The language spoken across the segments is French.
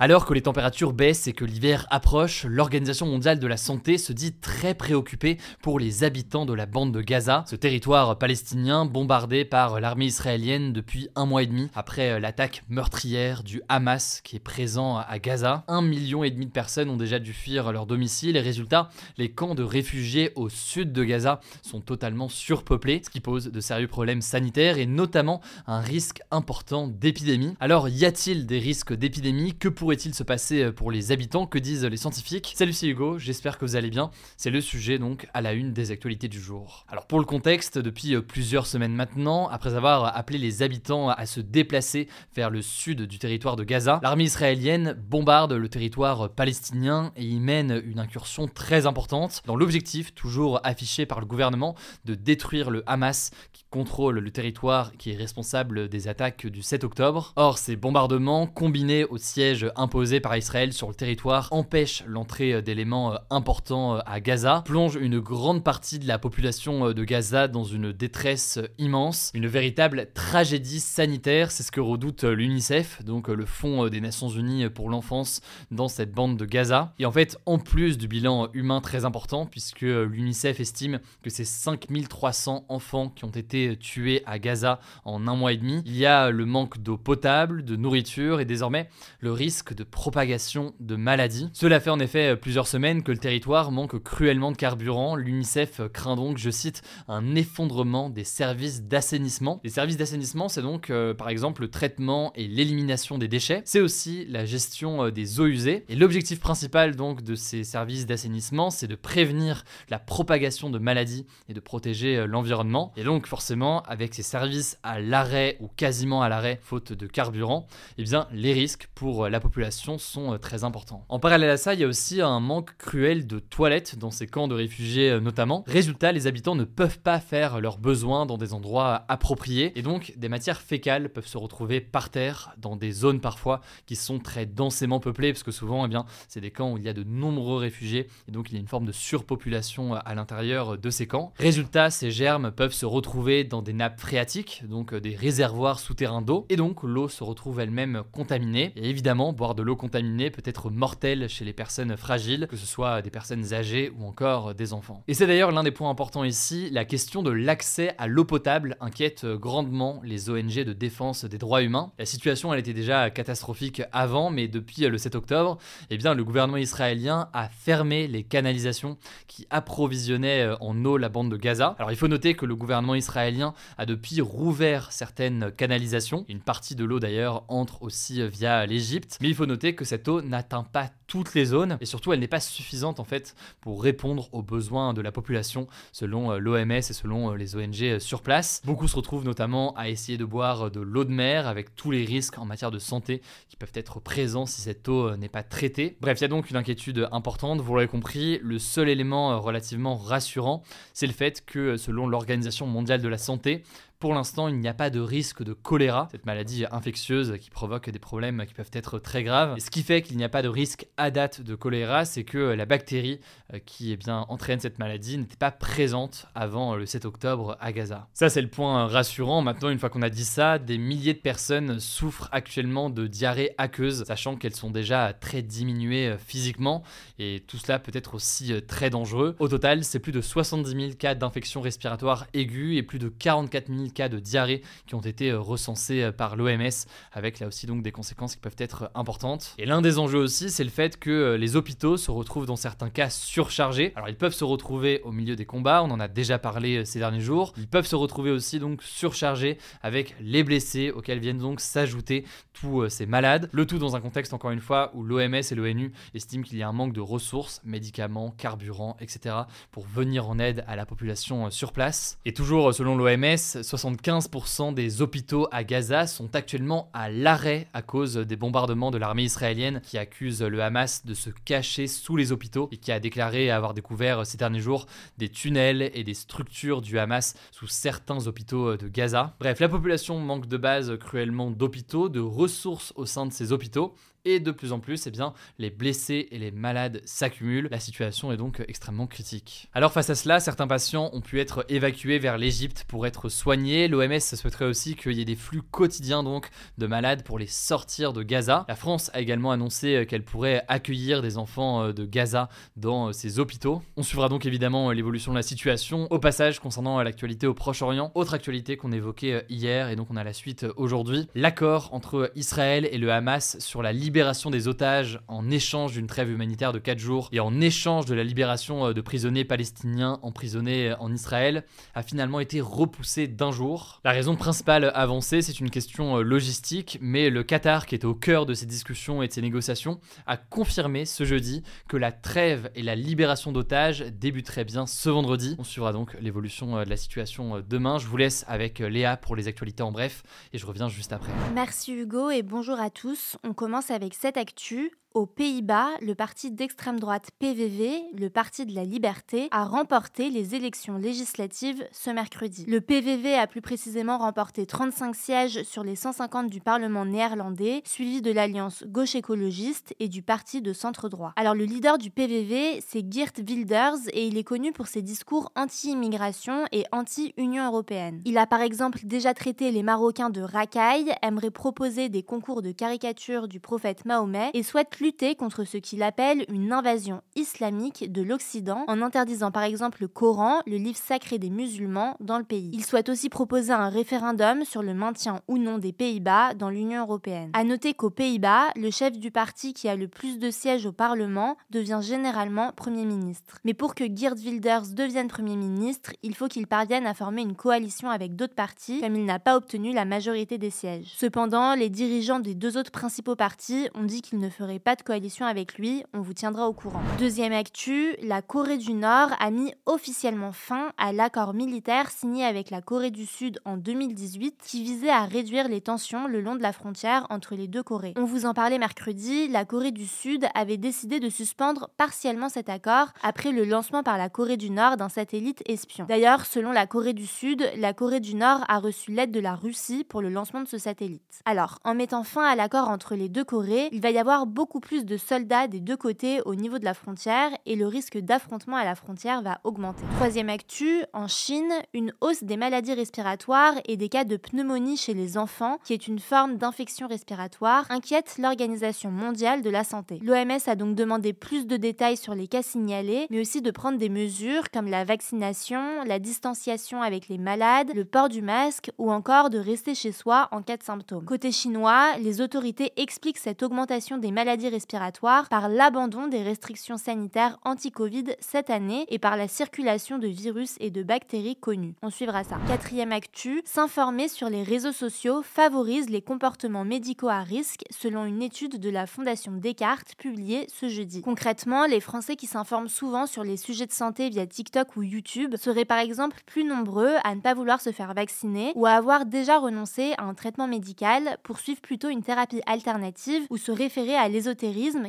Alors que les températures baissent et que l'hiver approche, l'Organisation mondiale de la santé se dit très préoccupée pour les habitants de la bande de Gaza, ce territoire palestinien bombardé par l'armée israélienne depuis un mois et demi après l'attaque meurtrière du Hamas qui est présent à Gaza. Un million et demi de personnes ont déjà dû fuir leur domicile et résultat, les camps de réfugiés au sud de Gaza sont totalement surpeuplés, ce qui pose de sérieux problèmes sanitaires et notamment un risque important d'épidémie. Alors y a-t-il des risques d'épidémie? Que pour pourrait-il se passer euh, pour les habitants Que disent les scientifiques? Salut, c'est Hugo, j'espère que vous allez bien. C'est le sujet donc à la une des actualités du jour. Alors pour le contexte, depuis euh, plusieurs semaines maintenant, après avoir appelé les habitants à se déplacer vers le sud du territoire de Gaza, l'armée israélienne bombarde le territoire palestinien et y mène une incursion très importante dans l'objectif toujours affiché par le gouvernement de détruire le Hamas qui contrôle le territoire qui est responsable des attaques du 7 octobre. Or, ces bombardements combinés au siège imposé par Israël sur le territoire empêche l'entrée euh, d'éléments euh, importants euh, à Gaza, plonge une grande partie de la population de Gaza dans une détresse immense, une véritable tragédie sanitaire, c'est ce que redoute l'UNICEF, donc le Fonds des Nations Unies pour l'enfance dans cette bande de Gaza. Et en fait, en plus du bilan humain très important, puisque l'UNICEF estime que c'est 5300 enfants qui ont été tués à Gaza en un mois et demi, il y a le manque d'eau potable, de nourriture et désormais le risque de propagation de maladies. Cela fait en effet plusieurs semaines que le territoire manque cruellement de carburant. L'UNICEF craint donc, je cite, un effondrement des services d'assainissement. Les services d'assainissement, c'est donc euh, par exemple le traitement et l'élimination des déchets. C'est aussi la gestion euh, des eaux usées. Et l'objectif principal donc de ces services d'assainissement, c'est de prévenir la propagation de maladies et de protéger euh, l'environnement. Et donc forcément, avec ces services à l'arrêt ou quasiment à l'arrêt, faute de carburant, eh bien les risques pour la population sont euh, très importants. En parallèle à ça, il y a aussi un manque cruel de toilettes dans ces camps de réfugiés euh, notamment. Résultat, les habitants ne peuvent pas faire leurs besoins dans des endroits appropriés et donc des matières fécales peuvent se retrouver par terre dans des zones parfois qui sont très densément peuplées parce que souvent eh bien c'est des camps où il y a de nombreux réfugiés et donc il y a une forme de surpopulation euh, à l'intérieur de ces camps. Résultat, ces germes peuvent se retrouver dans des nappes phréatiques, donc des réservoirs souterrains d'eau et donc l'eau se retrouve elle-même contaminée et évidemment boire de l'eau contaminée peut être mortelle chez les personnes fragiles, que ce soit des personnes âgées ou encore des enfants. Et c'est d'ailleurs l'un des points importants ici, la question de l'accès à l'eau potable inquiète grandement les ONG de défense des droits humains. La situation elle était déjà catastrophique avant, mais depuis le 7 octobre, eh bien le gouvernement israélien a fermé les canalisations qui approvisionnaient en eau la bande de Gaza. Alors il faut noter que le gouvernement israélien a depuis rouvert certaines canalisations. Une partie de l'eau d'ailleurs entre aussi via l'Égypte il faut noter que cette eau n'atteint pas toutes les zones et surtout elle n'est pas suffisante en fait pour répondre aux besoins de la population selon euh, l'OMS et selon euh, les ONG euh, sur place. Beaucoup se retrouvent notamment à essayer de boire de l'eau de mer avec tous les risques en matière de santé qui peuvent être présents si cette eau n'est pas traitée. Bref, il y a donc une inquiétude importante, vous l'aurez compris, le seul élément relativement rassurant, c'est le fait que selon l'Organisation mondiale de la santé, pour l'instant, il n'y a pas de risque de choléra, cette maladie infectieuse qui provoque des problèmes qui peuvent être très graves. Ce qui fait qu'il n'y a pas de risque à date de choléra, c'est que la bactérie euh, qui eh bien, entraîne cette maladie n'était pas présente avant le 7 octobre à Gaza. Ça, c'est le point rassurant. Maintenant, une fois qu'on a dit ça, des milliers de personnes souffrent actuellement de diarrhée aqueuse, sachant qu'elles sont déjà très diminuées euh, physiquement. Et tout cela peut être aussi euh, très dangereux. Au total, c'est plus de 70 000 cas d'infection respiratoire aiguë et plus de 44 000 cas de diarrhée qui ont été euh, recensés euh, par l'OMS, avec là aussi donc des conséquences qui peuvent être importantes. Et l'un des enjeux aussi, c'est le fait que euh, les hôpitaux se retrouvent dans certains cas surchargés. Alors ils peuvent se retrouver au milieu des combats, on en a déjà parlé ces derniers jours. Ils peuvent se retrouver aussi donc surchargés avec les blessés auxquels viennent donc s'ajouter tous ces malades. Le tout dans un contexte encore une fois où l'OMS et l'ONU estiment qu'il y a un manque de ressources, médicaments, carburants, etc. pour venir en aide à la population sur place. Et toujours selon l'OMS, 75% des hôpitaux à Gaza sont actuellement à l'arrêt à cause des bombardements de l'armée israélienne qui accuse le Hamas de se cacher sous les hôpitaux et qui a déclaré avoir découvert ces derniers jours des tunnels et des structures du Hamas sous certains hôpitaux de Gaza. Bref, la population manque de base cruellement d'hôpitaux, de ressources au sein de ces hôpitaux et de plus en plus, eh bien, les blessés et les malades s'accumulent. La situation est donc extrêmement critique. Alors face à cela, certains patients ont pu être évacués vers l'Égypte pour être soignés. L'OMS souhaiterait aussi qu'il y ait des flux quotidiens donc de malades pour les sortir de Gaza. La France a également annoncé qu'elle pourrait accueillir des enfants euh, de Gaza dans euh, ses hôpitaux. On suivra donc évidemment l'évolution de la situation. Au passage, concernant l'actualité au Proche-Orient, autre actualité qu'on évoquait euh, hier et donc on a la suite aujourd'hui, l'accord entre Israël et le Hamas sur la libération libération des otages en échange d'une trêve humanitaire de 4 jours et en échange de la libération euh, de prisonniers palestiniens emprisonnés euh, en Israël a finalement été repoussé d'un jour. La raison principale avancée, c'est une question euh, logistique, mais le Qatar, qui est au cœur de ces discussions et de ces négociations, a confirmé ce jeudi que la trêve et la libération d'otages débuteraient bien ce vendredi. On suivra donc l'évolution de la situation demain. Je vous laisse avec Léa pour les actualités en bref et je reviens juste après. Merci Hugo et bonjour à tous. On commence avec cette actu, aux Pays-Bas, le parti d'extrême droite PVV, le Parti de la Liberté, a remporté les élections législatives ce mercredi. Le PVV a plus précisément remporté 35 sièges sur les 150 du Parlement néerlandais, suivi de l'Alliance gauche écologiste et du Parti de centre droit. Alors le leader du PVV, c'est Geert Wilders et il est connu pour ses discours anti-immigration et anti-Union européenne. Il a par exemple déjà traité les Marocains de racailles, aimerait proposer des concours de caricature du prophète Mahomet et souhaite lutter contre ce qu'il appelle une invasion islamique de l'Occident en interdisant par exemple le Coran, le livre sacré des musulmans, dans le pays. Il souhaite aussi proposer un référendum sur le maintien ou non des Pays-Bas dans l'Union européenne. À noter qu'aux Pays-Bas, le chef du parti qui a le plus de sièges au Parlement devient généralement Premier ministre. Mais pour que Geert Wilders devienne Premier ministre, il faut qu'il parvienne à former une coalition avec d'autres partis, comme il n'a pas obtenu la majorité des sièges. Cependant, les dirigeants des deux autres principaux partis ont dit qu'ils ne feraient pas de coalition avec lui, on vous tiendra au courant. Deuxième actu, la Corée du Nord a mis officiellement fin à l'accord militaire signé avec la Corée du Sud en 2018 qui visait à réduire les tensions le long de la frontière entre les deux Corées. On vous en parlait mercredi, la Corée du Sud avait décidé de suspendre partiellement cet accord après le lancement par la Corée du Nord d'un satellite espion. D'ailleurs, selon la Corée du Sud, la Corée du Nord a reçu l'aide de la Russie pour le lancement de ce satellite. Alors, en mettant fin à l'accord entre les deux Corées, il va y avoir beaucoup plus de soldats des deux côtés au niveau de la frontière et le risque d'affrontement à la frontière va augmenter. Troisième actu, en Chine, une hausse des maladies respiratoires et des cas de pneumonie chez les enfants, qui est une forme d'infection respiratoire, inquiète l'Organisation mondiale de la santé. L'OMS a donc demandé plus de détails sur les cas signalés, mais aussi de prendre des mesures comme la vaccination, la distanciation avec les malades, le port du masque ou encore de rester chez soi en cas de symptômes. Côté chinois, les autorités expliquent cette augmentation des maladies respiratoires par l'abandon des restrictions sanitaires anti-Covid cette année et par la circulation de virus et de bactéries connues. On suivra ça. Quatrième actu, s'informer sur les réseaux sociaux favorise les comportements médicaux à risque selon une étude de la Fondation Descartes publiée ce jeudi. Concrètement, les Français qui s'informent souvent sur les sujets de santé via TikTok ou YouTube seraient par exemple plus nombreux à ne pas vouloir se faire vacciner ou à avoir déjà renoncé à un traitement médical pour suivre plutôt une thérapie alternative ou se référer à l'ésotérisme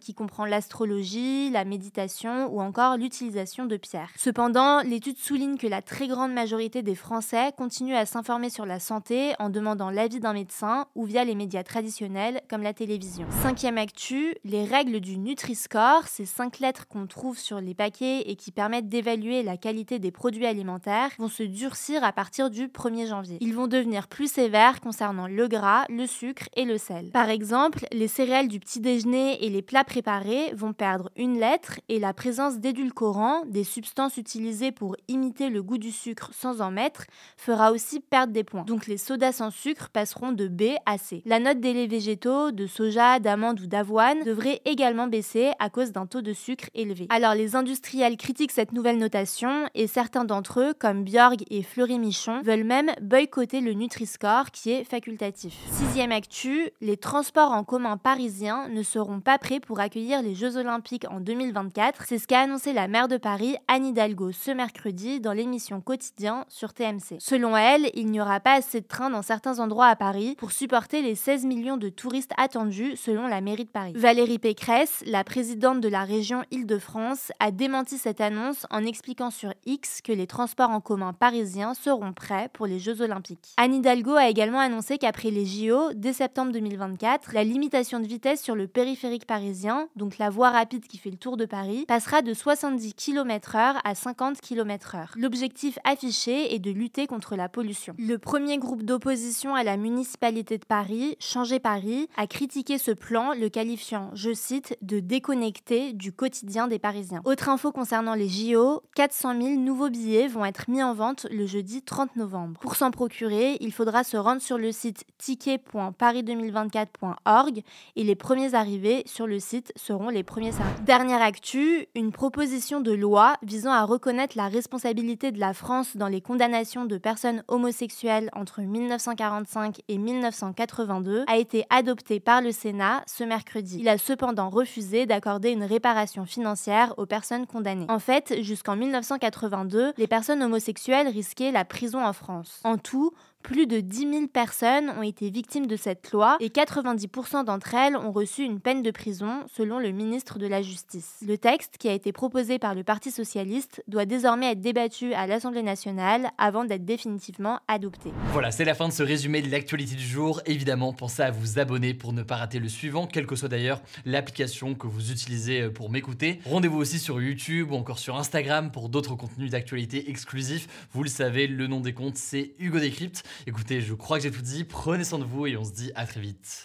qui comprend l'astrologie, la méditation ou encore l'utilisation de pierres. Cependant, l'étude souligne que la très grande majorité des Français continuent à s'informer sur la santé en demandant l'avis d'un médecin ou via les médias traditionnels comme la télévision. Cinquième actu, les règles du Nutri-Score, ces cinq lettres qu'on trouve sur les paquets et qui permettent d'évaluer la qualité des produits alimentaires, vont se durcir à partir du 1er janvier. Ils vont devenir plus sévères concernant le gras, le sucre et le sel. Par exemple, les céréales du petit déjeuner et les plats préparés vont perdre une lettre et la présence d'édulcorants, des substances utilisées pour imiter le goût du sucre sans en mettre, fera aussi perdre des points. Donc les sodas sans sucre passeront de B à C. La note des laits végétaux, de soja, d'amande ou d'avoine devrait également baisser à cause d'un taux de sucre élevé. Alors les industriels critiquent cette nouvelle notation et certains d'entre eux, comme Bjorg et Fleury Michon, veulent même boycotter le Nutri-Score qui est facultatif. Sixième actu, les transports en commun parisiens ne seront pas prêts pour accueillir les Jeux Olympiques en 2024. C'est ce qu'a annoncé la maire de Paris, Anne Hidalgo, ce mercredi dans l'émission Quotidien sur TMC. Selon elle, il n'y aura pas assez de trains dans certains endroits à Paris pour supporter les 16 millions de touristes attendus, selon la mairie de Paris. Valérie Pécresse, la présidente de la région Île-de-France, a démenti cette annonce en expliquant sur X que les transports en commun parisiens seront prêts pour les Jeux Olympiques. Anne Hidalgo a également annoncé qu'après les JO, dès septembre 2024, la limitation de vitesse sur le périphérique parisien, donc la voie rapide qui fait le tour de Paris, passera de 70 km/h à 50 km/h. L'objectif affiché est de lutter contre la pollution. Le premier groupe d'opposition à la municipalité de Paris, Changer Paris, a critiqué ce plan, le qualifiant, je cite, de déconnecté du quotidien des Parisiens. Autre info concernant les JO, 400 000 nouveaux billets vont être mis en vente le jeudi 30 novembre. Pour s'en procurer, il faudra se rendre sur le site ticket.paris2024.org et les premiers arrivés sur le site seront les premiers servis. Dernière actu, une proposition de loi visant à reconnaître la responsabilité de la France dans les condamnations de personnes homosexuelles entre 1945 et 1982 a été adoptée par le Sénat ce mercredi. Il a cependant refusé d'accorder une réparation financière aux personnes condamnées. En fait, jusqu'en 1982, les personnes homosexuelles risquaient la prison en France. En tout, plus de 10 000 personnes ont été victimes de cette loi et 90% d'entre elles ont reçu une peine de prison, selon le ministre de la Justice. Le texte, qui a été proposé par le Parti socialiste, doit désormais être débattu à l'Assemblée nationale avant d'être définitivement adopté. Voilà, c'est la fin de ce résumé de l'actualité du jour. Évidemment, pensez à vous abonner pour ne pas rater le suivant, quelle que soit d'ailleurs l'application que vous utilisez pour m'écouter. Rendez-vous aussi sur YouTube ou encore sur Instagram pour d'autres contenus d'actualité exclusifs. Vous le savez, le nom des comptes, c'est Hugo Décrypte. Écoutez, je crois que j'ai tout dit. Prenez soin de vous et on se dit à très vite.